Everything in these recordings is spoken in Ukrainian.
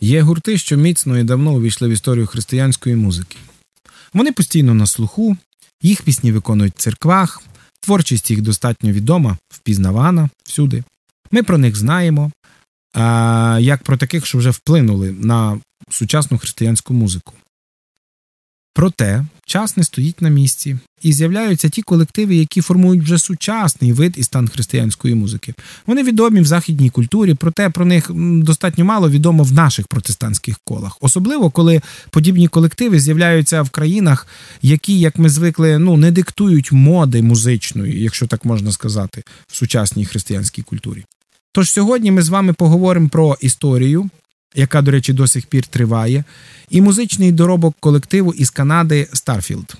Є гурти, що міцно і давно увійшли в історію християнської музики. Вони постійно на слуху, їх пісні виконують в церквах, творчість їх достатньо відома, впізнавана всюди. Ми про них знаємо, як про таких, що вже вплинули на сучасну християнську музику. Проте час не стоїть на місці, і з'являються ті колективи, які формують вже сучасний вид і стан християнської музики. Вони відомі в західній культурі, проте про них достатньо мало відомо в наших протестантських колах, особливо коли подібні колективи з'являються в країнах, які, як ми звикли, ну не диктують моди музичної, якщо так можна сказати, в сучасній християнській культурі. Тож сьогодні ми з вами поговоримо про історію, яка, до речі, до сих пір триває, і музичний доробок колективу із Канади Starfield.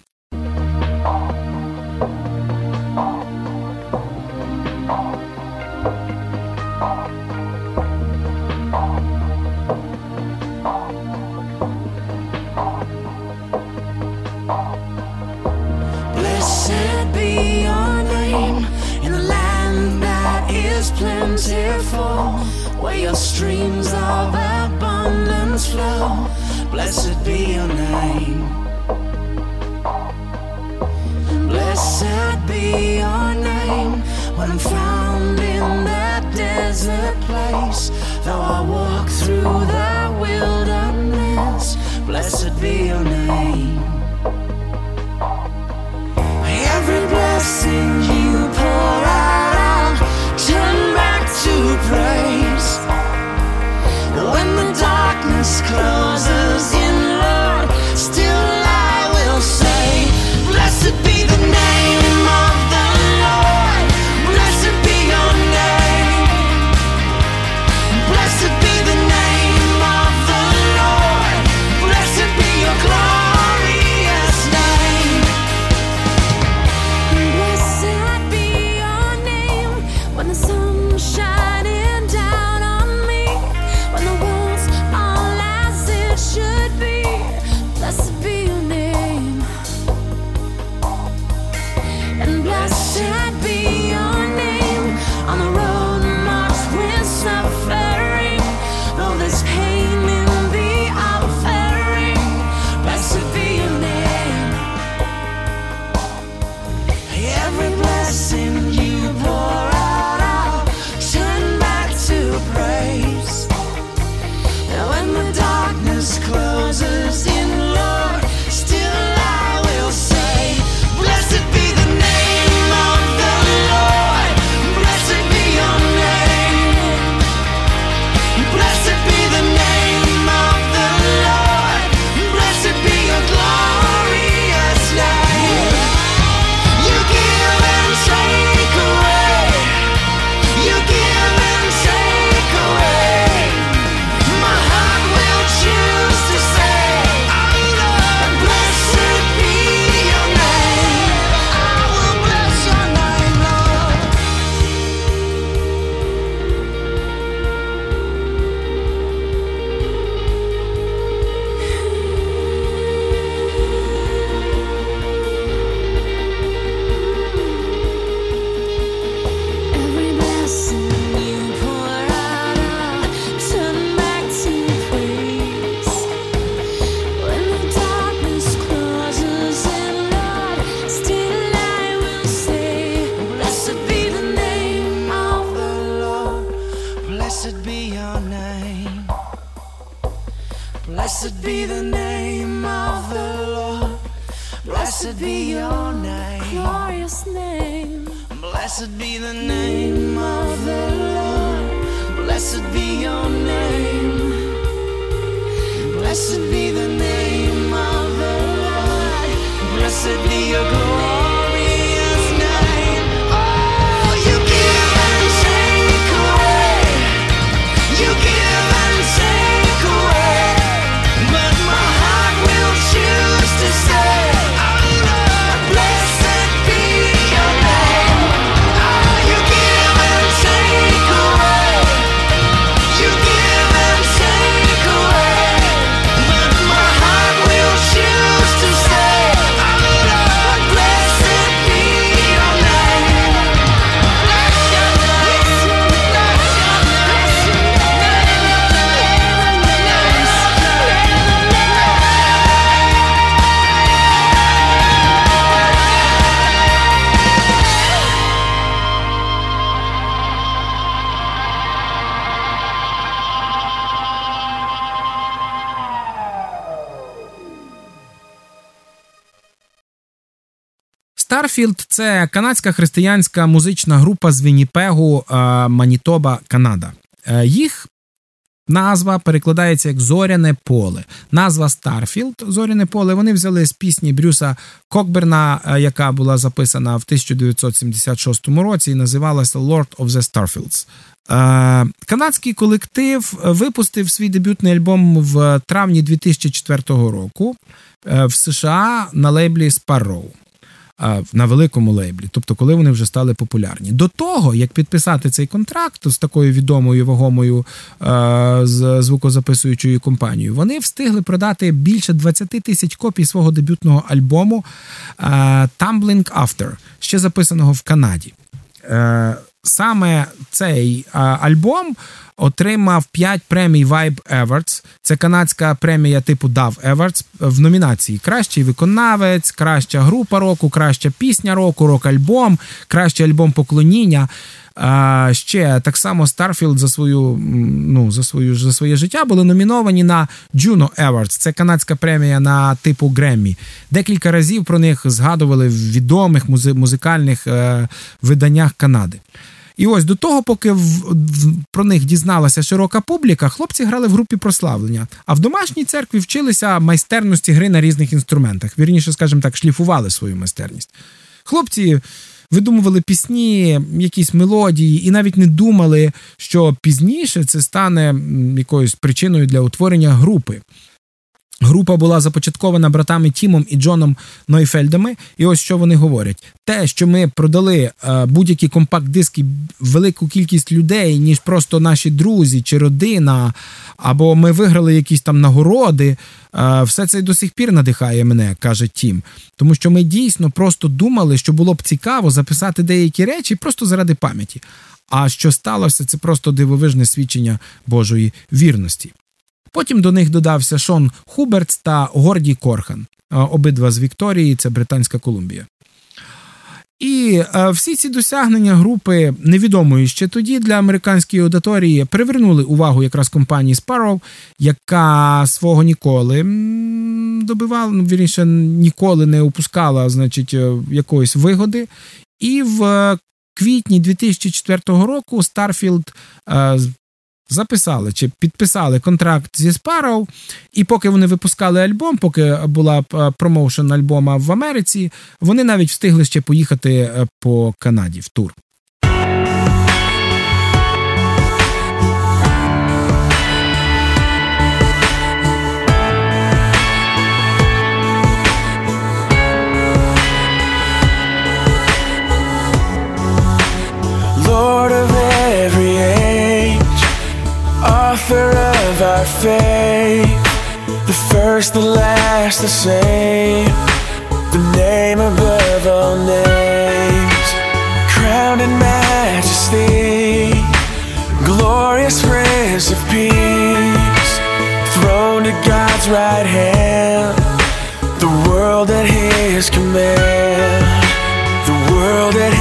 Blessed be the name of the Lord. Blessed be your name. Glorious name. Blessed be the name of the Lord. Blessed be your name. Blessed be the name of the Lord. Blessed be your glorious Starfield – це канадська християнська музична група з Вінніпегу, Манітоба, Канада. Їх Назва перекладається як Зоряне поле. Назва Starfield Зоряне поле. Вони взяли з пісні Брюса Кокберна, е, яка була записана в 1976 році і називалася Lord of the Starfields. Е, канадський колектив випустив свій дебютний альбом в травні 2004 року е, в США на лейблі Sparrow на великому лейблі, тобто коли вони вже стали популярні. До того, як підписати цей контракт з такою відомою вагомою з звукозаписуючою компанією, вони встигли продати більше 20 тисяч копій свого дебютного альбому Tumbling After, ще записаного в Канаді. Саме цей альбом отримав 5 премій Vibe Awards. Це канадська премія типу Dove Awards в номінації Кращий виконавець, краща група року, краща пісня року, рок-альбом, кращий альбом поклоніння. А ще так само Starfield за свою ну за свою за своє життя були номіновані на Juno Awards. Це канадська премія на типу Греммі. Декілька разів про них згадували в відомих музикальних е, виданнях Канади. І ось до того, поки в, в, про них дізналася широка публіка, хлопці грали в групі прославлення, а в домашній церкві вчилися майстерності гри на різних інструментах. Вірніше, скажімо так, шліфували свою майстерність. Хлопці видумували пісні, якісь мелодії, і навіть не думали, що пізніше це стане якоюсь причиною для утворення групи. Група була започаткована братами Тімом і Джоном Нойфельдами. І ось що вони говорять: те, що ми продали е, будь-які компакт-диски велику кількість людей, ніж просто наші друзі чи родина, або ми виграли якісь там нагороди. Е, все це до сих пір надихає мене, каже Тім. Тому що ми дійсно просто думали, що було б цікаво записати деякі речі просто заради пам'яті. А що сталося, це просто дивовижне свідчення Божої вірності. Потім до них додався Шон Хубертс та Горді Корхан, обидва з Вікторії, це Британська Колумбія. І е, всі ці досягнення групи невідомої ще тоді для американської аудиторії привернули увагу якраз компанії Sparrow, яка свого ніколи добивала, ну, вірніше, ніколи не опускала значить, е, якоїсь вигоди. І в квітні 2004 року Starfield е, записали чи підписали контракт зі Sparrow, і поки вони випускали альбом, поки була е, промоушен альбома в Америці, вони навіть встигли ще поїхати е, по Канаді в тур. Our faith The first, the last, the same. The name above all names. Crowned in majesty. Glorious Prince of Peace. Throned at God's right hand. The world at His command. The world at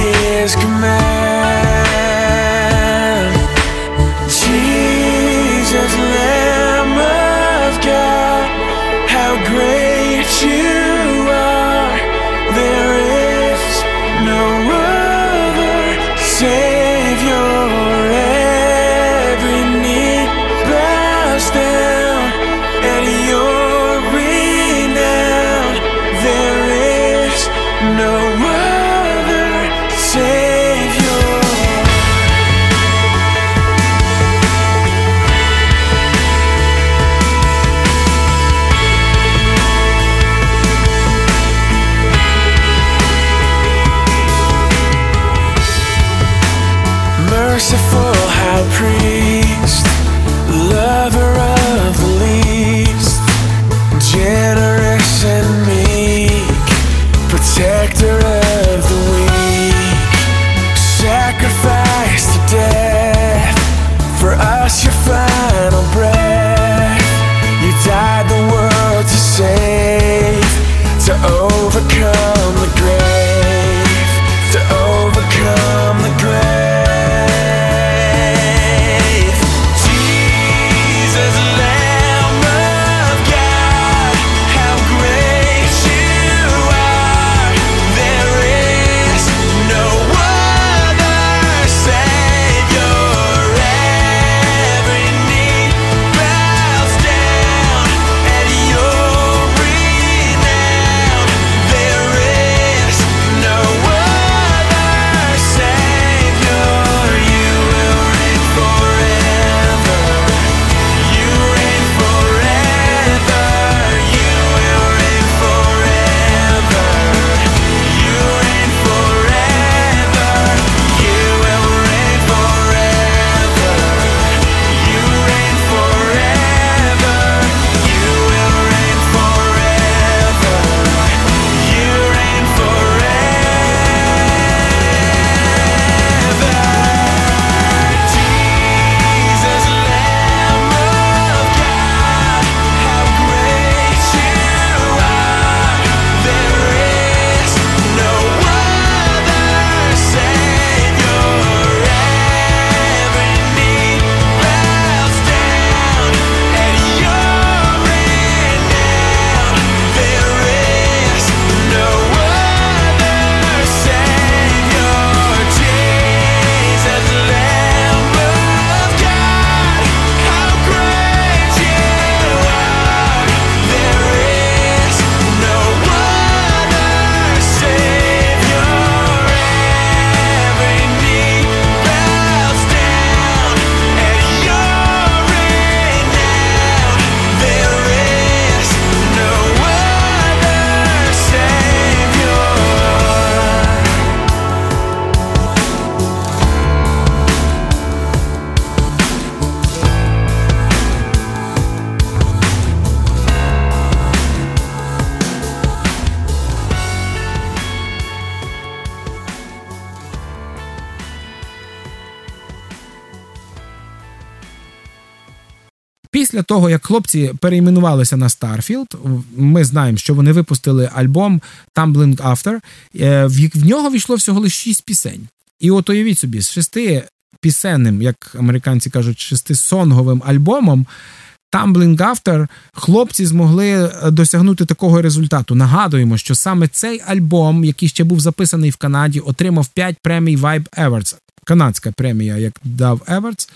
Після того, як хлопці перейменувалися на Starfield, ми знаємо, що вони випустили альбом Tumbling After, е, в нього війшло всього лише шість пісень. І от уявіть собі, з шести пісенним, як американці кажуть, шестисонговим альбомом. Tumbling After хлопці змогли е, досягнути такого результату. Нагадуємо, що саме цей альбом, який ще був записаний в Канаді, отримав 5 премій Vibe Awards. Канадська премія, як дав Awards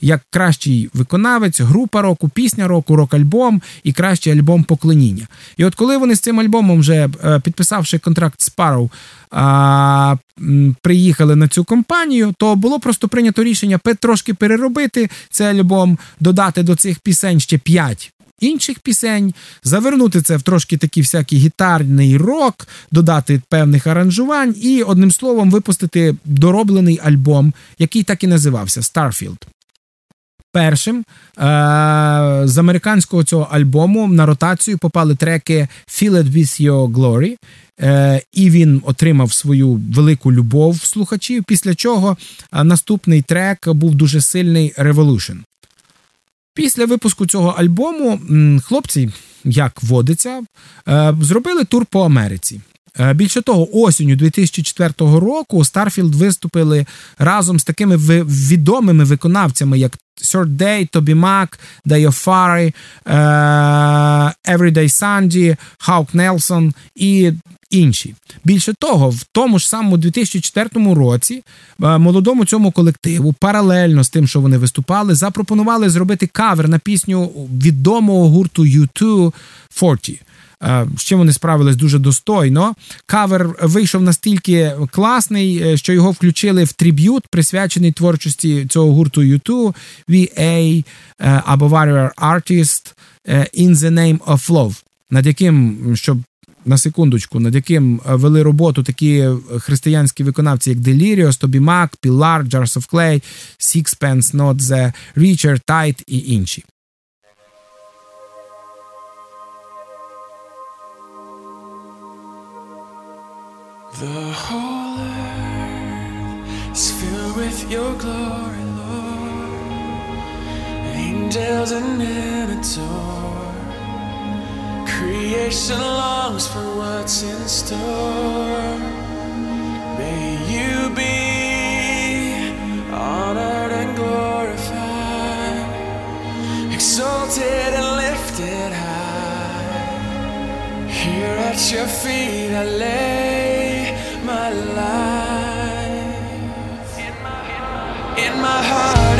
як кращий виконавець, група року, пісня року, рок-альбом і кращий альбом поклоніння. І от коли вони з цим альбомом, вже е, підписавши контракт з Sparrow, приїхали на цю компанію, то було просто прийнято рішення трошки переробити цей альбом, додати до цих пісень ще п'ять. Інших пісень, завернути це в трошки такий всякий гітарний рок, додати певних аранжувань і, одним словом, випустити дороблений альбом, який так і називався Starfield. Першим е- з американського цього альбому на ротацію попали треки Feel It With Your Glory, е- і він отримав свою велику любов слухачів. Після чого е- наступний трек був дуже сильний Revolution. Після випуску цього альбому хлопці, як водиться, зробили тур по Америці. Е, більше того, осінню 2004 року Starfield виступили разом з такими відомими виконавцями, як Third Day, Toby Mac, Dio Fari, Everyday Sandy, Hawk Nelson і інші. Bільше того, в тому ж самому 2004 році е, молодому цьому колективу, паралельно з тим, що вони виступали, запропонували зробити кавер на пісню відомого гурту U2 40. Е, з чим вони справились дуже достойно. Кавер вийшов настільки класний, е, що його включили в триб'ют, присвячений творчості цього гурту U2, VA е, або Warrior Artist In the Name of Love, над яким, щоб на секундочку, над яким вели роботу такі християнські виконавці, як Delirious, Toby Mac, Pilar, Jars of Clay, Sixpence, Not The, Richard, Tide і інші. The whole earth is filled with your glory, Lord. Angels and adore. Creation longs for what's in store. May you be honored and glorified, exalted and lifted high. Here at your feet I lay life. In my in my heart,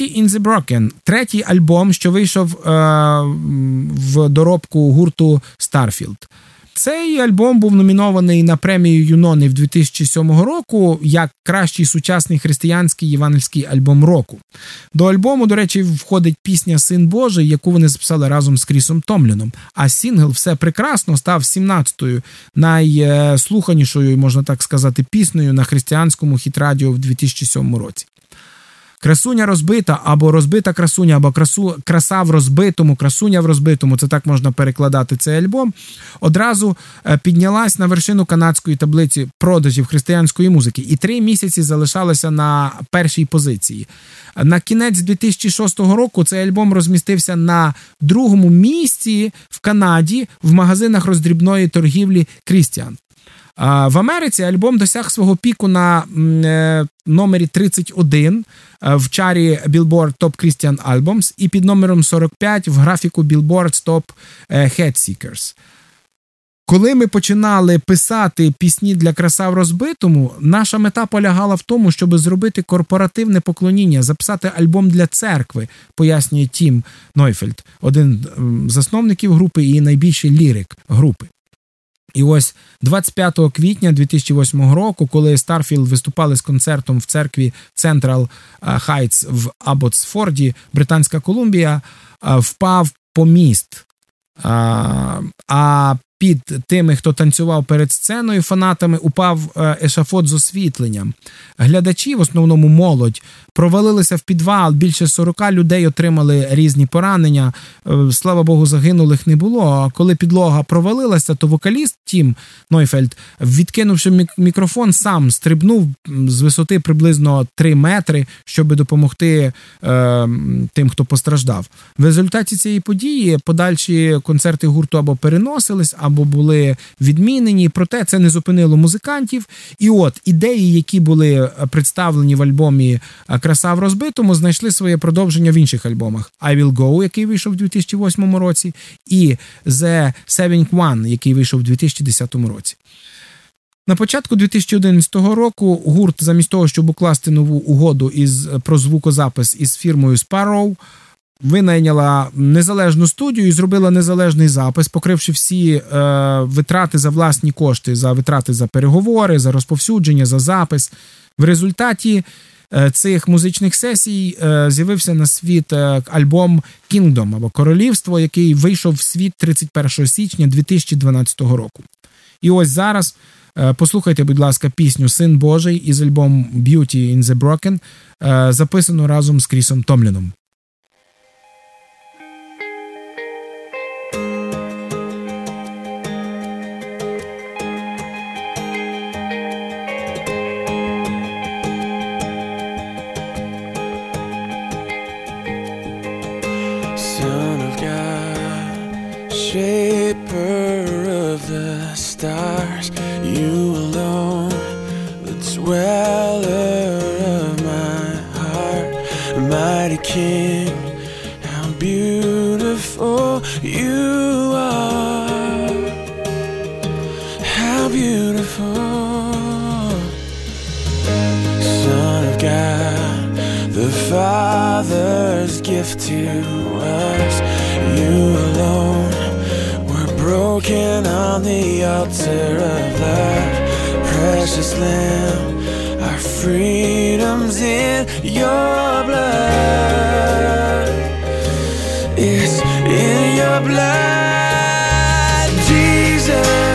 Beauty in the Broken третій альбом, що вийшов е, в доробку гурту Starfield. Цей альбом був номінований на премію Юнони в 2007 року як кращий сучасний християнський євангельський альбом року. До альбому, до речі, входить пісня Син Божий, яку вони записали разом з Крісом Томліном. А сінгл все прекрасно став 17-ю найслуханішою, можна так сказати, піснею на християнському хіт-радіо в 2007 році. Красуня розбита або розбита красуня, або красу, краса в розбитому, красуня в розбитому, це так можна перекладати цей альбом. Одразу е, піднялась на вершину канадської таблиці продажів християнської музики, і три місяці залишалася на першій позиції. На кінець 2006 року цей альбом розмістився на другому місці в Канаді в магазинах роздрібної торгівлі Крістіан. В Америці альбом досяг свого піку на е, номері 31 е, в чарі Billboard Top Christian Albums і під номером 45 в графіку Billboard Top е, Headseekers. Коли ми починали писати пісні для краса в розбитому, наша мета полягала в тому, щоб зробити корпоративне поклоніння, записати альбом для церкви, пояснює Тім Нойфельд, один з засновників групи і найбільший лірик групи. І ось 25 квітня 2008 року, коли Starfield виступали з концертом в церкві Central Heights в Абботсфорді, Британська Колумбія, впав поміст. А під тими, хто танцював перед сценою, фанатами упав е, ешафот з освітленням. Глядачі, в основному молодь, провалилися в підвал. Більше 40 людей отримали різні поранення. Е, слава Богу, загинулих не було. А коли підлога провалилася, то вокаліст Тім Нойфельд, відкинувши мікрофон, сам стрибнув з висоти приблизно 3 метри, щоб допомогти е, тим, хто постраждав. В результаті цієї події подальші концерти гурту або переносились, або були відмінені. Проте це не зупинило музикантів. І от ідеї, які були представлені в альбомі Краса в розбитому, знайшли своє продовження в інших альбомах: I Will Go, який вийшов у 2008 році, і The Seventh One, який вийшов у 2010 році. На початку 2011 року гурт, замість того, щоб укласти нову угоду із про звукозапис із фірмою Sparrow, винайняла незалежну студію і зробила незалежний запис, покривши всі е, витрати за власні кошти, за витрати за переговори, за розповсюдження, за запис. В результаті е, цих музичних сесій е, з'явився на світ е, альбом Kingdom або Королівство, який вийшов в світ 31 січня 2012 року. І ось зараз. Е, послухайте, будь ласка, пісню Син Божий із альбому Beauty in the Broken, е, записану разом з Крісом Томліном. to us, you alone. We're broken on the altar of love, precious lamb. Our freedom's in your blood. It's in your blood, Jesus.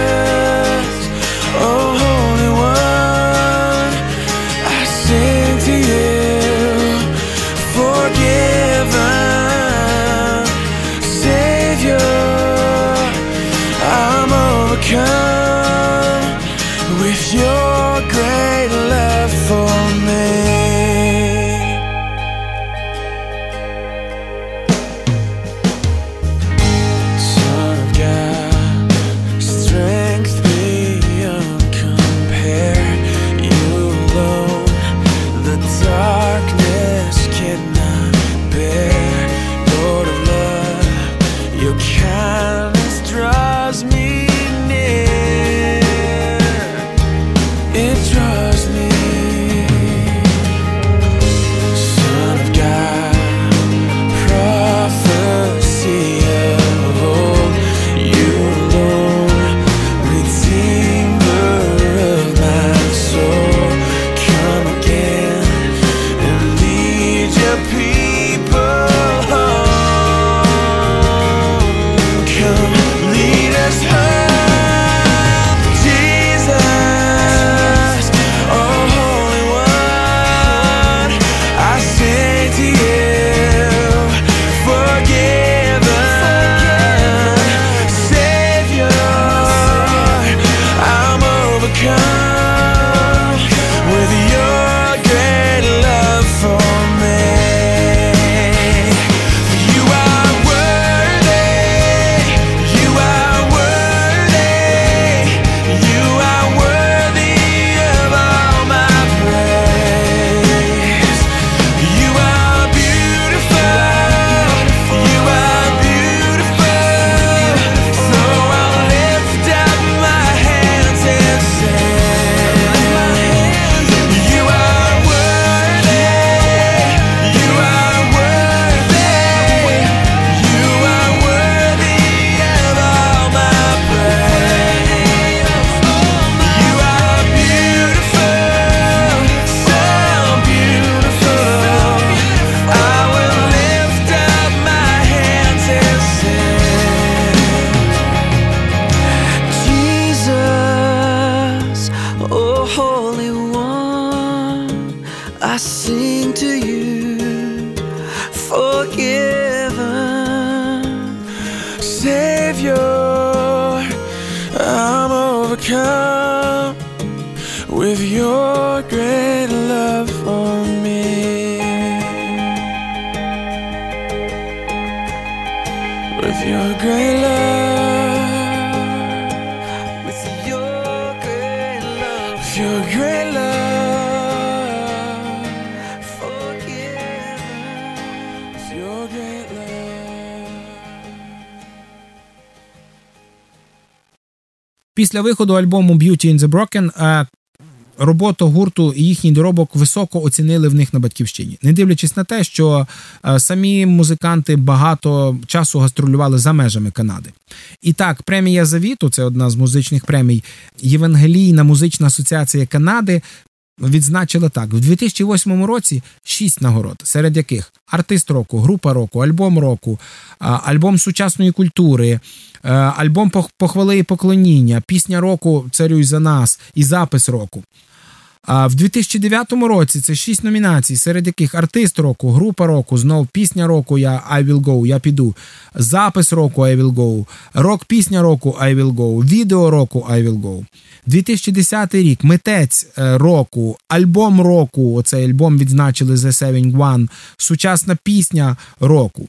love. Після виходу альбому Beauty in the Broken е, роботу гурту і їхній доробок високо оцінили в них на батьківщині, не дивлячись на те, що е, самі музиканти багато часу гастролювали за межами Канади. І так, премія Завіту це одна з музичних премій. Євангелійна музична асоціація Канади. Відзначила так: в 2008 році шість нагород, серед яких артист року, група року, альбом року, альбом сучасної культури, е, альбом пох- похвали і поклоніння, пісня року Царюй за нас і запис року. А в 2009 році це шість номінацій, серед яких артист року, група року, знов пісня року Я I will go, я піду, запис року I will go, рок пісня року I will go, відео року I will go. 2010 рік митець е, року, альбом року. Оцей альбом відзначили The Seven One, сучасна пісня року.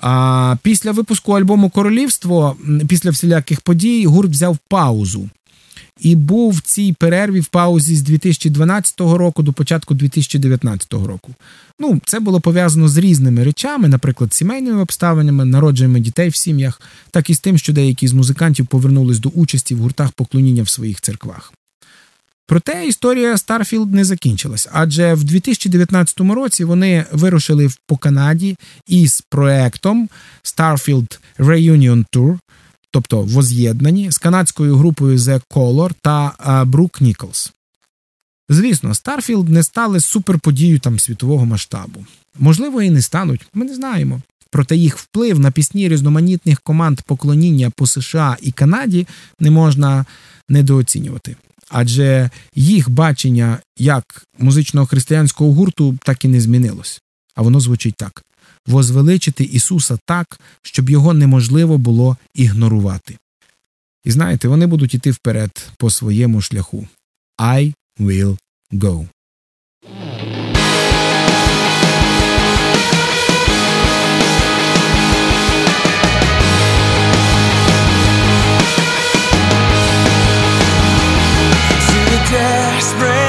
А після випуску альбому Королівство, після всіляких подій, гурт взяв паузу. І був в цій перерві в паузі з 2012 року до початку 2019 року. Ну, це було пов'язано з різними речами, наприклад, сімейними обставинами, народженнями дітей в сім'ях, так і з тим, що деякі з музикантів повернулись до участі в гуртах поклоніння в своїх церквах. Проте історія Starfield не закінчилась, адже в 2019 році вони вирушили по Канаді із проектом Starfield Reunion Tour, тобто воз'єднані з канадською групою The Color та Брук Ніколс. Звісно, Starfield не стали суперподією там світового масштабу. Можливо, і не стануть, ми не знаємо. Проте їх вплив на пісні різноманітних команд поклоніння по США і Канаді не можна недооцінювати. Адже їх бачення як музичного християнського гурту так і не змінилось. А воно звучить так: возвеличити Ісуса так, щоб його неможливо було ігнорувати. І знаєте, вони будуть іти вперед по своєму шляху. I will go. desperate